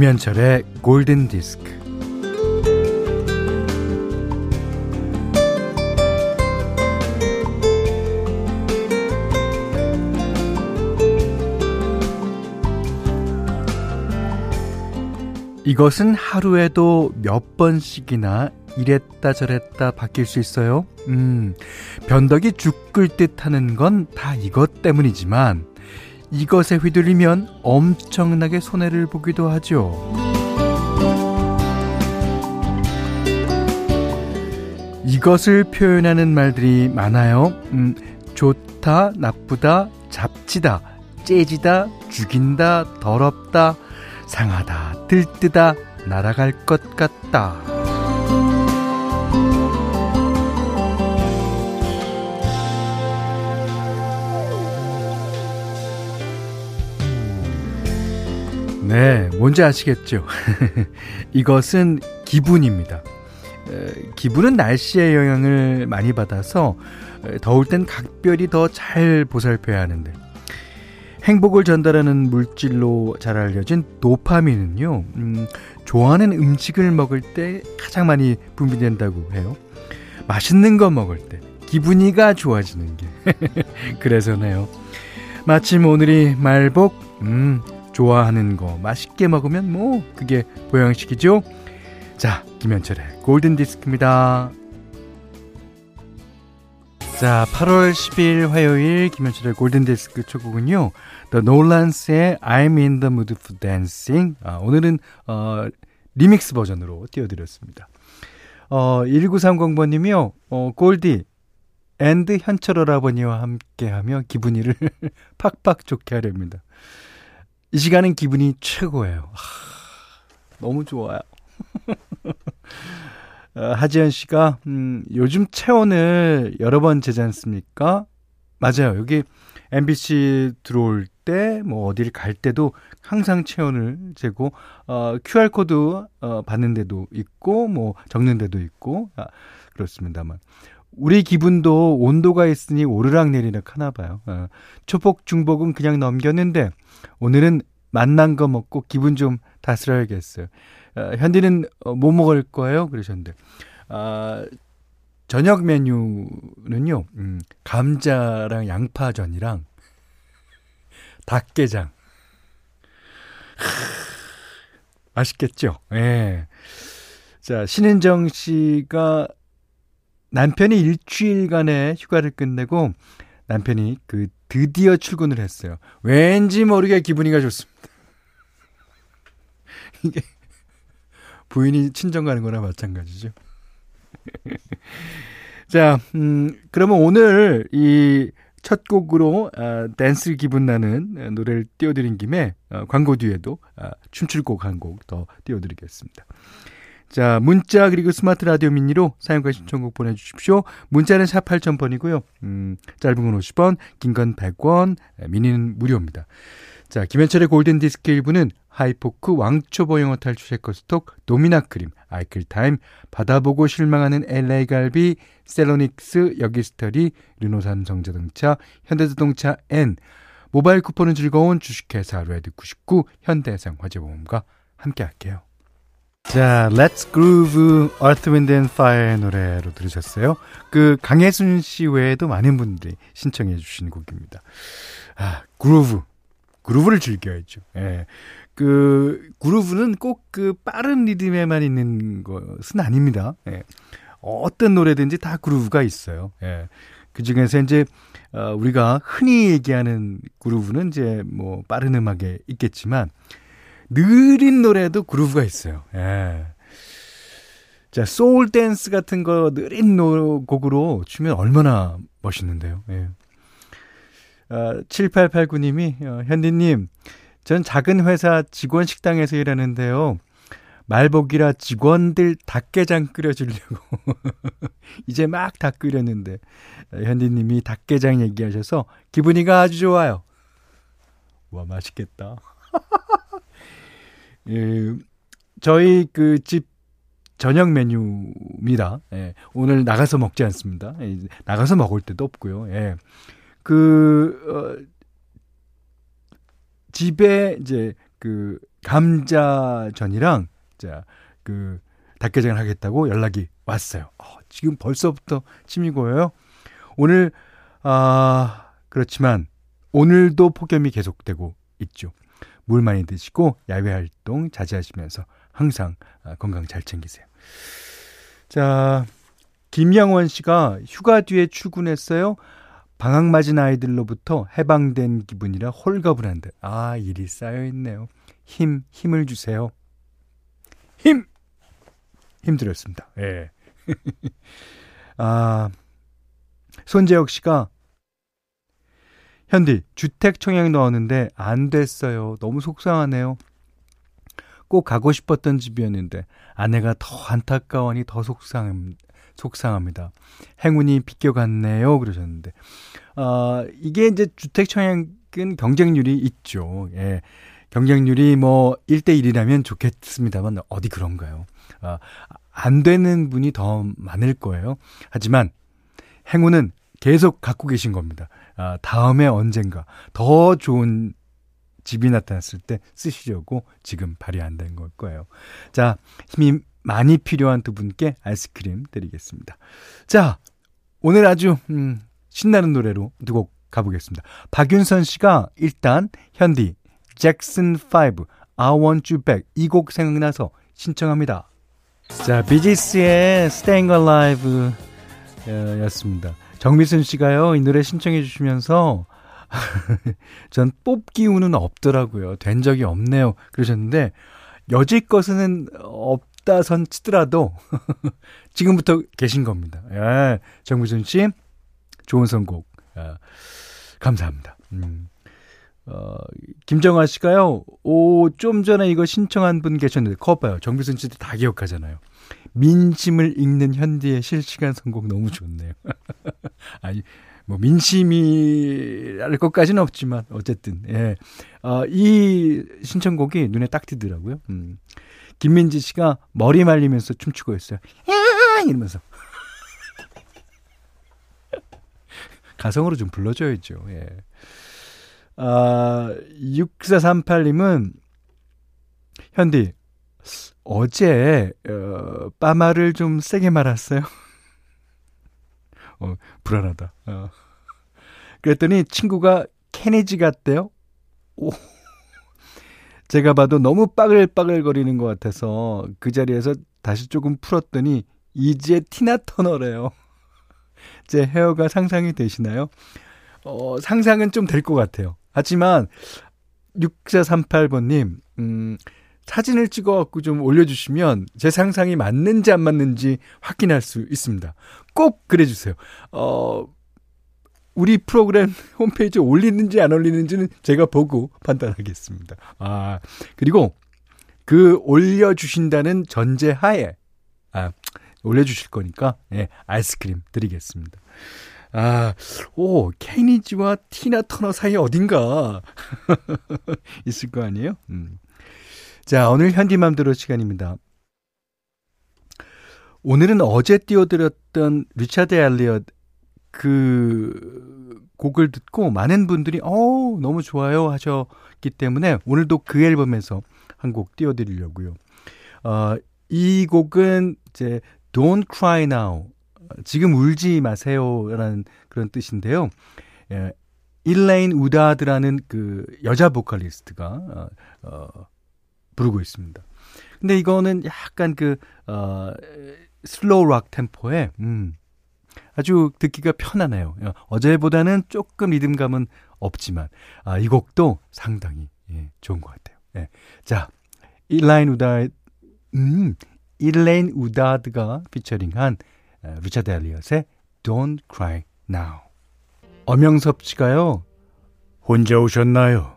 김현철의 골든 디스크. 이것은 하루에도 몇 번씩이나 이랬다 저랬다 바뀔 수 있어요. 음, 변덕이 죽을 듯 하는 건 다 이것 때문이지만 이것에 휘둘리면 엄청나게 손해를 보기도 하죠. 이것을 표현하는 말들이 많아요. 음, 좋다, 나쁘다, 잡지다, 째지다, 죽인다, 더럽다, 상하다, 들뜨다, 날아갈 것 같다. 네, 뭔지 아시겠죠? 이것은 기분입니다. 기분은 날씨의 영향을 많이 받아서 더울 땐 각별히 더 잘 보살펴야 하는데 행복을 전달하는 물질로 잘 알려진 도파민은요, 음, 좋아하는 음식을 먹을 때 가장 많이 분비된다고 해요. 맛있는 거 먹을 때 기분이가 좋아지는 게 그래서네요. 마침 오늘이 말복, 음, 좋아하는 거 맛있게 먹으면 뭐 그게 보양식이죠. 자, 김현철의 골든 디스크입니다. 자, 8월 10일 화요일 김현철의 골든 디스크 초곡은요. The Nolans의 I'm in the mood for dancing. 아, 오늘은 어 리믹스 버전으로 띄워 드렸습니다. 어 1930번 님이요. 어 골디 현디 현철 오라버니와 함께 하며 기분이를 팍팍 좋게 하렵니다. 이 시간은 기분이 최고예요. 하, 너무 좋아요. 어, 하지연 씨가 음, 요즘 체온을 여러 번 재지 않습니까? 맞아요. 여기 MBC 들어올 때 뭐 어디를 갈 때도 항상 체온을 재고 어, QR 코드 어, 받는 데도 있고 뭐 적는 데도 있고 아, 그렇습니다만 우리 기분도 온도가 있으니 오르락 내리락 하나 봐요. 어, 초복 중복은 그냥 넘겼는데 오늘은 만난 거 먹고 기분 좀 다스려야겠어요. 어, 현디는 어, 뭐 먹을 거예요? 그러셨는데 아, 저녁 메뉴는요. 음, 감자랑 양파전이랑 닭게장. 맛있겠죠? 예. 네. 자, 신은정 씨가 남편이 일주일간의 휴가를 끝내고 남편이 그 드디어 출근을 했어요. 왠지 모르게 기분이가 좋습니다. 이게 부인이 친정 가는 거나 마찬가지죠. 자, 음, 그러면 오늘 이 첫 곡으로 어, 댄스 기분 나는 노래를 띄워드린 김에 어, 광고 뒤에도 어, 춤출 곡 한 곡 더 띄워드리겠습니다. 자, 문자 그리고 스마트 라디오 미니로 사연과 신청곡 보내주십시오. 문자는 샵 8000번이고요. 음, 짧은 건 50원, 긴 건 100원, 미니는 무료입니다. 자, 김현철의 골든디스크 1부는 하이포크 왕초보 영어 탈출 해커스톡, 도미나 크림, 아이클타임, 받아보고 실망하는 LA 갈비, 셀로닉스, 여기스터리, 르노삼성자동차, 현대자동차 N, 모바일 쿠폰은 즐거운 주식회사 레드99, 현대해상 화재보험과 함께 할게요. 자, Let's Groove, Earth, Wind and Fire의 노래로 들으셨어요. 그 강혜순 씨 외에도 많은 분들이 신청해 주신 곡입니다. 아, 그루브. 그루브를 즐겨야죠. 예. 그 그루브는 꼭 그 빠른 리듬에만 있는 것은 아닙니다. 예. 어떤 노래든지 다 그루브가 있어요. 예. 그 중에서 이제 어, 우리가 흔히 얘기하는 그루브는 이제 뭐 빠른 음악에 있겠지만 느린 노래도 groove가 있어요. 예. 자, 소울 댄스 같은 거 느린 노, 곡으로 추면 얼마나 멋있는데요. 예. 어, 7889님이, 어, 현디님, 전 작은 회사 직원 식당에서 일하는데요. 말복이라 직원들 닭게장 끓여주려고. 이제 막 닭 끓였는데, 어, 현디님이 닭게장 얘기하셔서 기분이가 아주 좋아요. 와, 맛있겠다. 예, 저희 그 집 저녁 메뉴입니다. 예, 오늘 나가서 먹지 않습니다. 예, 나가서 먹을 때도 없고요. 예. 그, 어, 집에 이제 그 감자전이랑 자, 그 닭게장을 하겠다고 연락이 왔어요. 어, 지금 벌써부터 침이 고여요. 오늘 아 그렇지만 오늘도 폭염이 계속되고 있죠. 물 많이 드시고 야외 활동 자제하시면서 항상 아, 건강 잘 챙기세요. 자, 김양원 씨가 휴가 뒤에 출근했어요. 방학 맞은 아이들로부터 해방된 기분이라 홀가분한데 아 일이 쌓여 있네요. 힘 힘을 주세요. 힘 힘들었습니다. 예. 아 손재혁 씨가 현디 주택 청약 넣었는데 안 됐어요. 너무 속상하네요. 꼭 가고 싶었던 집이었는데 아내가 더 안타까워하니 더 속상 속상합니다. 행운이 비껴갔네요. 그러셨는데 어, 이게 이제 주택 청약은 경쟁률이 있죠. 예. 경쟁률이 뭐 1대 1이라면 좋겠습니다만 어디 그런가요? 아, 안 되는 분이 더 많을 거예요. 하지만 행운은 계속 갖고 계신 겁니다. 아, 다음에 언젠가 더 좋은 집이 나타났을 때 쓰시려고 지금 된걸 거예요. 자, 힘이 많이 필요한 두 분께 아이스크림 드리겠습니다. 자, 오늘 아주 음, 신나는 노래로 두 곡 가보겠습니다. 박윤선 씨가 일단 현디 잭슨 5 I Want You Back 이 곡 생각나서 신청합니다. 자, 비지스의 Staying Alive 였습니다. 정미순 씨가요, 이 노래 신청해 주시면서 전 뽑기 운은 없더라고요. 된 적이 없네요. 그러셨는데 여지껏은 없다 선 치더라도 지금부터 계신 겁니다. 예, 정미순 씨 좋은 선곡 아, 감사합니다. 음. 어, 김정아 씨가요, 오, 좀 전에 이거 신청한 분 계셨는데, 커 봐요. 정비순 씨도 다 기억하잖아요. 민심을 읽는 현디의 실시간 선곡 너무 좋네요. 아니, 뭐, 민심이랄 것까지는 없지만, 어쨌든, 예. 어, 이 신청곡이 눈에 딱 띄더라고요. 음. 김민지 씨가 머리 말리면서 춤추고 있어요. 야! 이러면서. 가성으로 좀 불러줘야죠. 예. 아, 6438님은, 현디, 어제, 어, 빠마를 좀 세게 말았어요. 어, 불안하다. 어. 그랬더니 친구가 케네지 같대요. 오. 제가 봐도 너무 빠글빠글 거리는 것 같아서 그 자리에서 다시 조금 풀었더니 이제 티나 터너래요. 제 헤어가 상상이 되시나요? 어, 상상은 좀 될 것 같아요. 하지만 6438번님, 음, 사진을 찍어갖고 좀 올려주시면 제 상상이 맞는지 안 맞는지 확인할 수 있습니다. 꼭 그래주세요. 어, 우리 프로그램 홈페이지에 올리는지 안 올리는지는 제가 보고 판단하겠습니다. 아, 그리고 그 올려주신다는 전제 하에, 아, 올려주실 거니까, 예, 아이스크림 드리겠습니다. 아, 오, 케니지와 티나 터너 사이 어딘가 있을 거 아니에요? 음. 자, 오늘 현디맘대로 시간입니다. 오늘은 어제 띄워드렸던 리차드 엘리엇 그 곡을 듣고 많은 분들이 어 너무 좋아요 하셨기 때문에 오늘도 그 앨범에서 한 곡 띄워드리려고요. 어, 이 곡은 이제 Don't Cry Now 지금 울지 마세요라는 그런 뜻인데요. 예, 일레인 우다드라는 그 여자 보컬리스트가 어, 어, 부르고 있습니다. 근데 이거는 약간 그 어, slow rock 템포에 음, 아주 듣기가 편하네요. 어, 어제보다는 조금 리듬감은 없지만 아, 이 곡도 상당히 예, 좋은 것 같아요. 예. 자, 일라인 우다 음, 일레인 우다드가 피처링한 리차드 엘리엇의 Don't Cry Now. 엄영섭 씨가요. 혼자 오셨나요?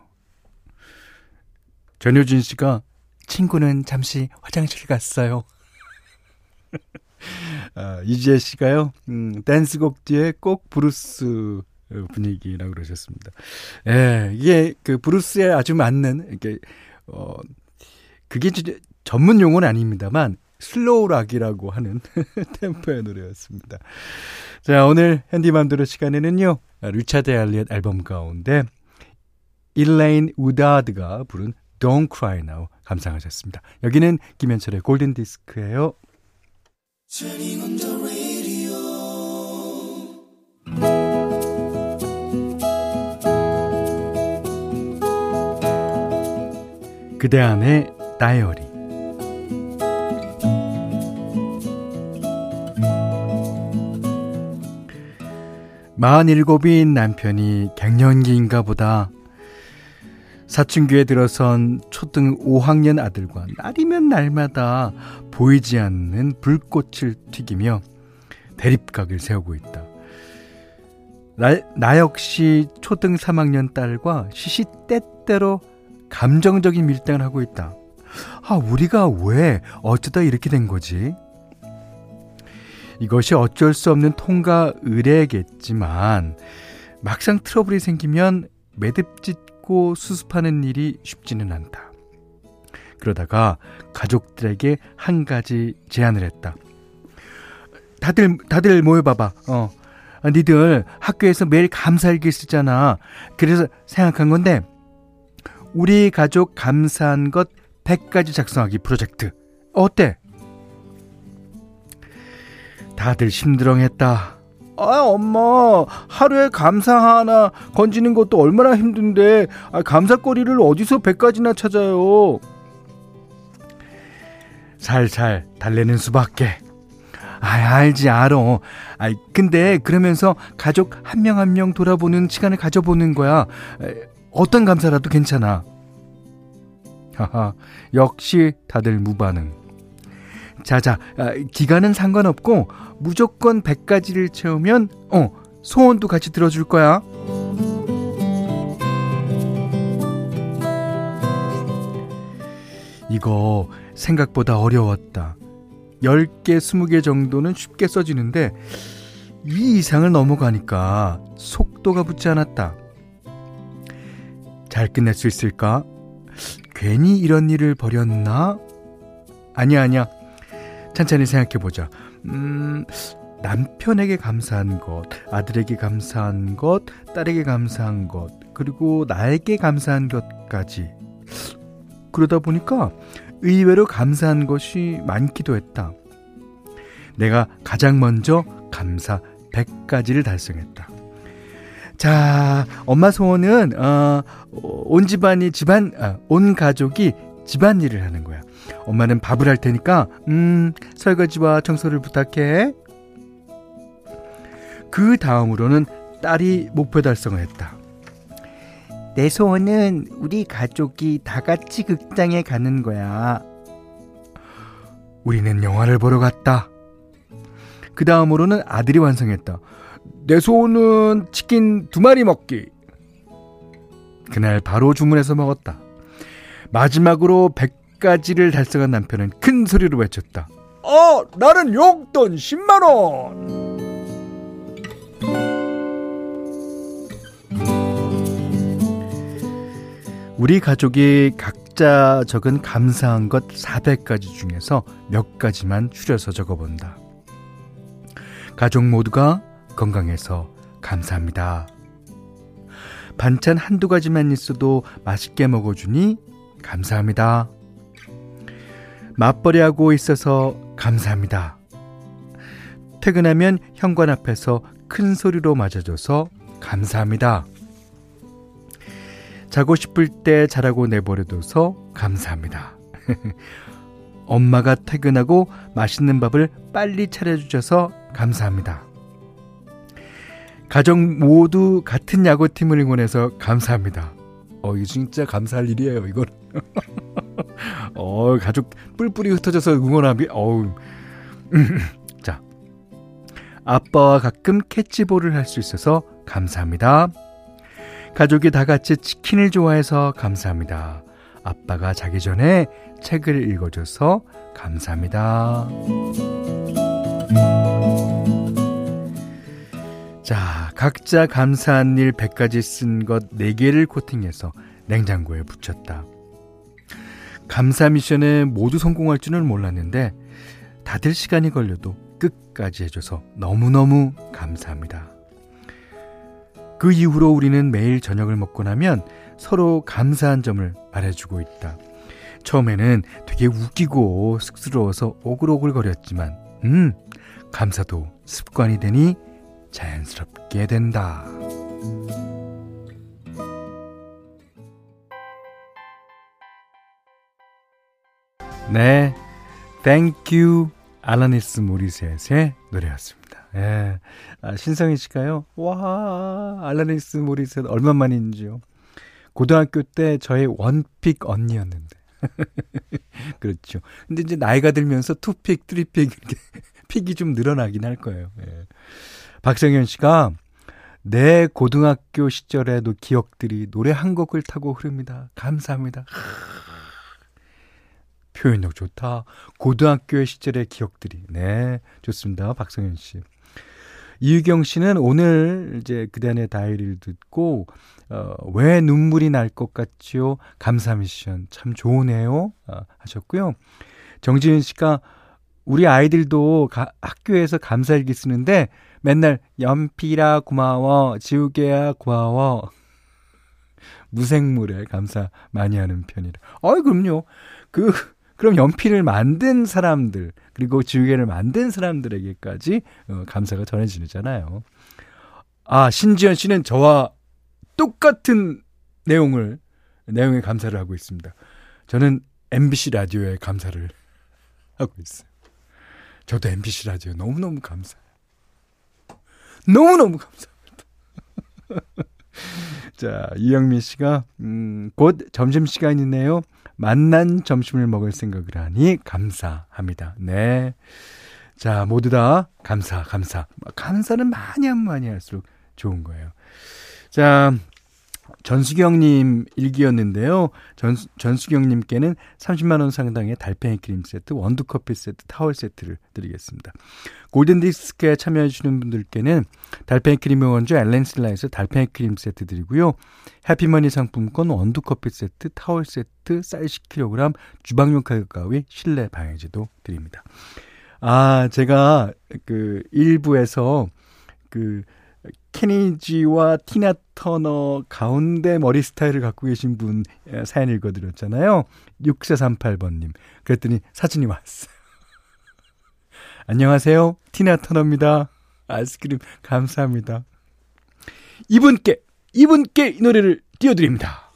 전효진 씨가 친구는 잠시 화장실 갔어요. 아, 이지혜 씨가요. 음, 댄스곡 뒤에 꼭 브루스 분위기라고 그러셨습니다. 예, 이게 그 브루스에 아주 맞는 이게 어 그게 전문 용어는 아닙니다만 slow rock이라고 하는 템포의 노래였습니다. 자, 오늘 현디맘대로 시간에는요. 리차드 엘리엇 앨범 가운데 일레인 우다드가 부른 Don't Cry Now 감상하셨습니다. 여기는 김현철의 골든 디스크예요. 그대 안의 다이어리 47인 남편이 갱년기인가 보다 사춘기에 들어선 초등 5학년 아들과 날이면 날마다 보이지 않는 불꽃을 튀기며 대립각을 세우고 있다. 나, 나 역시 초등 3학년 딸과 시시때때로 감정적인 밀당을 하고 있다. 아, 우리가 왜 어쩌다 이렇게 된 거지? 이것이 어쩔 수 없는 통과 의례겠지만 막상 트러블이 생기면 매듭짓 고 수습하는 일이 쉽지는 않다. 그러다가 가족들에게 한 가지 제안을 했다. 다들 다들 모여봐봐. 어, 니들 학교에서 매일 감사일기 쓰잖아. 그래서 생각한 건데 우리 가족 감사한 것 100가지 작성하기 프로젝트. 어때? 다들 심드렁했다. 아, 엄마, 하루에 감사 하나 건지는 것도 얼마나 힘든데, 아, 감사거리를 어디서 100가지나 찾아요. 살살 달래는 수밖에. 아, 알지, 알아. 아, 근데 그러면서 가족 한명 한 명 돌아보는 시간을 가져보는 거야. 어떤 감사라도 괜찮아. 하하, 역시 다들 무반응. 자자, 아, 기간은 상관없고 무조건 100가지를 채우면 어, 소원도 같이 들어줄 거야. 이거 생각보다 어려웠다. 10개, 20개 정도는 쉽게 써지는데 이 이상을 넘어가니까 속도가 붙지 않았다. 잘 끝낼 수 있을까? 괜히 이런 일을 벌였나? 아니야, 아니야. 천천히 생각해보자. 음, 남편에게 감사한 것, 아들에게 감사한 것, 딸에게 감사한 것, 그리고 나에게 감사한 것까지. 그러다 보니까 의외로 감사한 것이 많기도 했다. 내가 가장 먼저 감사 100가지를 달성했다. 자, 엄마 소원은, 어, 온 집안이 집안, 아, 온 가족이 집안일을 하는 거야. 엄마는 밥을 할 테니까, 음, 설거지와 청소를 부탁해. 그 다음으로는 딸이 목표 달성을 했다. 내 소원은 우리 가족이 다 같이 극장에 가는 거야. 우리는 영화를 보러 갔다. 그 다음으로는 아들이 완성했다. 내 소원은 치킨 두 마리 먹기. 그날 바로 주문해서 먹었다. 마지막으로 100가지를 달성한 남편은 큰 소리로 외쳤다. 어, 나는 용돈 10만 원! 우리 가족이 각자 적은 감사한 것 400가지 중에서 몇 가지만 추려서 적어본다. 가족 모두가 건강해서 감사합니다. 반찬 한두 가지만 있어도 맛있게 먹어주니 감사합니다. 맞벌이하고 있어서 감사합니다. 퇴근하면 현관 앞에서 큰 소리로 맞아줘서 감사합니다. 자고 싶을 때 자라고 내버려둬서 감사합니다. 엄마가 퇴근하고 맛있는 밥을 빨리 차려주셔서 감사합니다. 가족 모두 같은 야구팀을 응원해서 감사합니다. 어, 이거 진짜 감사할 일이에요, 이건. 어, 가족 뿔뿔이 흩어져서 응원하기, 어우. 자. 아빠와 가끔 캐치볼을 할 수 있어서 감사합니다. 가족이 다 같이 치킨을 좋아해서 감사합니다. 아빠가 자기 전에 책을 읽어줘서 감사합니다. 자, 각자 감사한 일 100가지 쓴 것 4개를 코팅해서 냉장고에 붙였다. 감사 미션에 모두 성공할 줄은 몰랐는데 다들 시간이 걸려도 끝까지 해줘서 너무너무 감사합니다. 그 이후로 우리는 매일 저녁을 먹고 나면 서로 감사한 점을 말해주고 있다. 처음에는 되게 웃기고 쑥스러워서 오글오글거렸지만, 음, 감사도 습관이 되니 자연스럽게 된다. 네. Thank you, 알라니스 모리셋의 노래였습니다. 예. 아, 신성희 씨가요, 와, 알라니스 모리셋 얼마만인지요. 고등학교 때 저의 one pick 언니였는데. 그렇죠. 근데 이제 나이가 들면서 two pick, three pick, 이렇게 pick이 좀 늘어나긴 할 거예요. 예. 박성현 씨가 내 고등학교 시절에도 기억들이 노래 한 곡을 타고 흐릅니다. 감사합니다. 표현력 좋다. 고등학교 시절의 기억들이. 네, 좋습니다. 박성현 씨. 이유경 씨는 오늘 이제 그대안의 다이리를 듣고 어, 왜 눈물이 날 것 같지요? 감사 미션 참 좋으네요. 어, 하셨고요. 정지은 씨가 우리 아이들도 가, 학교에서 감사일기 쓰는데 맨날 연필아 고마워, 지우개야 고마워. 무생물에 감사 많이 하는 편이라. 어이 그럼요. 그 그럼 연필을 만든 사람들 그리고 지우개를 만든 사람들에게까지 어, 감사가 전해지잖아요. 아 신지연 씨는 저와 똑같은 내용을 내용에 감사를 하고 있습니다. 저는 MBC 라디오에 감사를 하고 있어요. 저도 MBC 라디오 너무너무 감사해요. 너무너무 감사합니다. 자, 이영민 씨가, 음, 곧 점심시간이네요. 만난 점심을 먹을 생각을 하니 감사합니다. 네. 자, 모두 다 감사, 감사. 감사는 많이 하면 많이 할수록 좋은 거예요. 자, 전수경님 일기였는데요. 전, 전수경님께는 30만원 상당의 달팽이 크림 세트, 원두커피 세트, 타월 세트를 드리겠습니다. 골든디스크에 참여해주시는 분들께는 달팽이 크림 원주 엘렌실라에서 달팽이 크림 세트 드리고요. 해피머니 상품권 원두커피 세트, 타월 세트, 쌀 10kg, 주방용 칼국 가위, 실내 방해제도 드립니다. 아, 제가 그 일부에서 그 케니지와 티나 터너 가운데 머리 스타일을 갖고 계신 분 사연 읽어드렸잖아요. 6438번님. 그랬더니 사진이 왔어요. 안녕하세요. 티나 터너입니다. 아이스크림 감사합니다. 이분께, 이분께 이 노래를 띄워드립니다.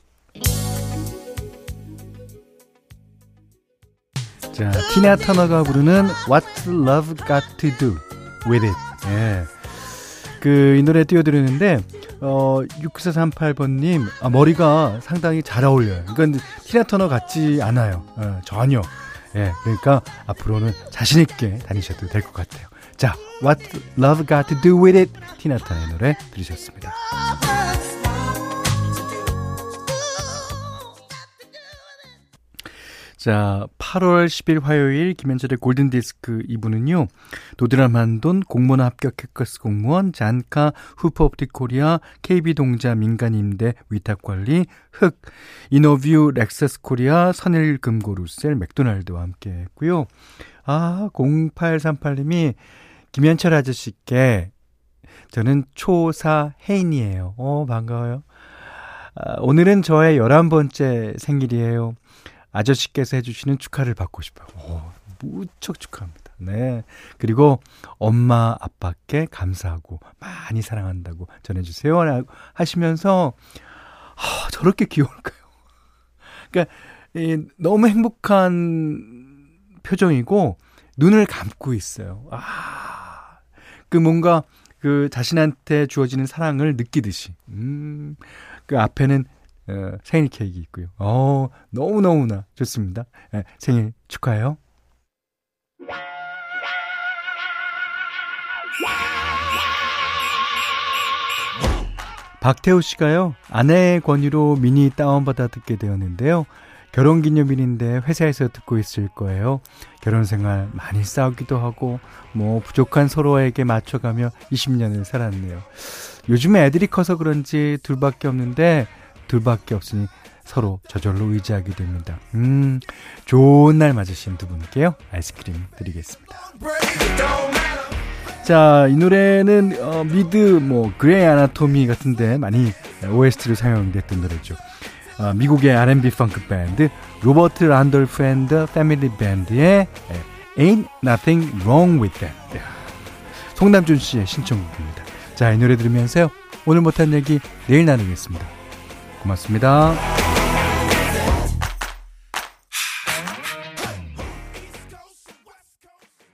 자, 티나 터너가 부르는 What Love Got to Do with It. 예. 그 이 노래 띄워드리는데 어 6438번님 아, 머리가 상당히 잘 어울려요. 그러니까 티나 터너 같지 않아요. 어, 전혀. 예, 그러니까 앞으로는 자신 있게 다니셔도 될 것 같아요. 자, What Love Got to Do With It 티나 터너의 노래 들으셨습니다. 자, 8월 10일 화요일 김현철의 골든디스크 2부는요. 도드람 한돈 공무원 합격 해커스 공무원 잔카 후퍼옵틱 코리아 KB동자 민간임대 위탁관리 흑 이노뷰 렉서스 코리아 선일금고 루셀 맥도날드와 함께 했고요. 아, 0838님이 김현철 아저씨께 저는 초사 혜인이에요. 어, 반가워요. 아, 오늘은 저의 11번째 생일이에요. 아저씨께서 해주시는 축하를 받고 싶어요. 오, 무척 축하합니다. 네. 그리고 엄마, 아빠께 감사하고 많이 사랑한다고 전해주세요. 하시면서, 아, 저렇게 귀여울까요? 그러니까, 이, 너무 행복한 표정이고, 눈을 감고 있어요. 아, 그 뭔가, 그 자신한테 주어지는 사랑을 느끼듯이. 음, 그 앞에는 어, 생일 케이크 있고요. 어, 너무너무나 좋습니다. 예, 생일 축하해요. 박태우 씨가요, 아내의 권유로 미니 다운받아 듣게 되었는데요. 결혼 기념일인데 회사에서 듣고 있을 거예요. 결혼 생활 많이 싸우기도 하고, 뭐, 부족한 서로에게 맞춰가며 20년을 살았네요. 요즘에 애들이 커서 그런지 둘밖에 없는데, 둘밖에 없으니 서로 저절로 의지하게 됩니다. 음, 좋은 날 맞으신 두 분께요. 아이스크림 드리겠습니다. 자, 이 노래는 어, 미드 뭐 그레이 아나토미 같은 데 많이 OST로 사용됐던 노래죠. 어, 미국의 R&B 펑크 밴드 로버트 란돌프 앤드 패밀리 밴드의 Ain't Nothing Wrong With That. 송남준 씨의 신청곡입니다. 자, 이 노래 들으면서요. 오늘 못한 얘기 내일 나누겠습니다. 고맙습니다.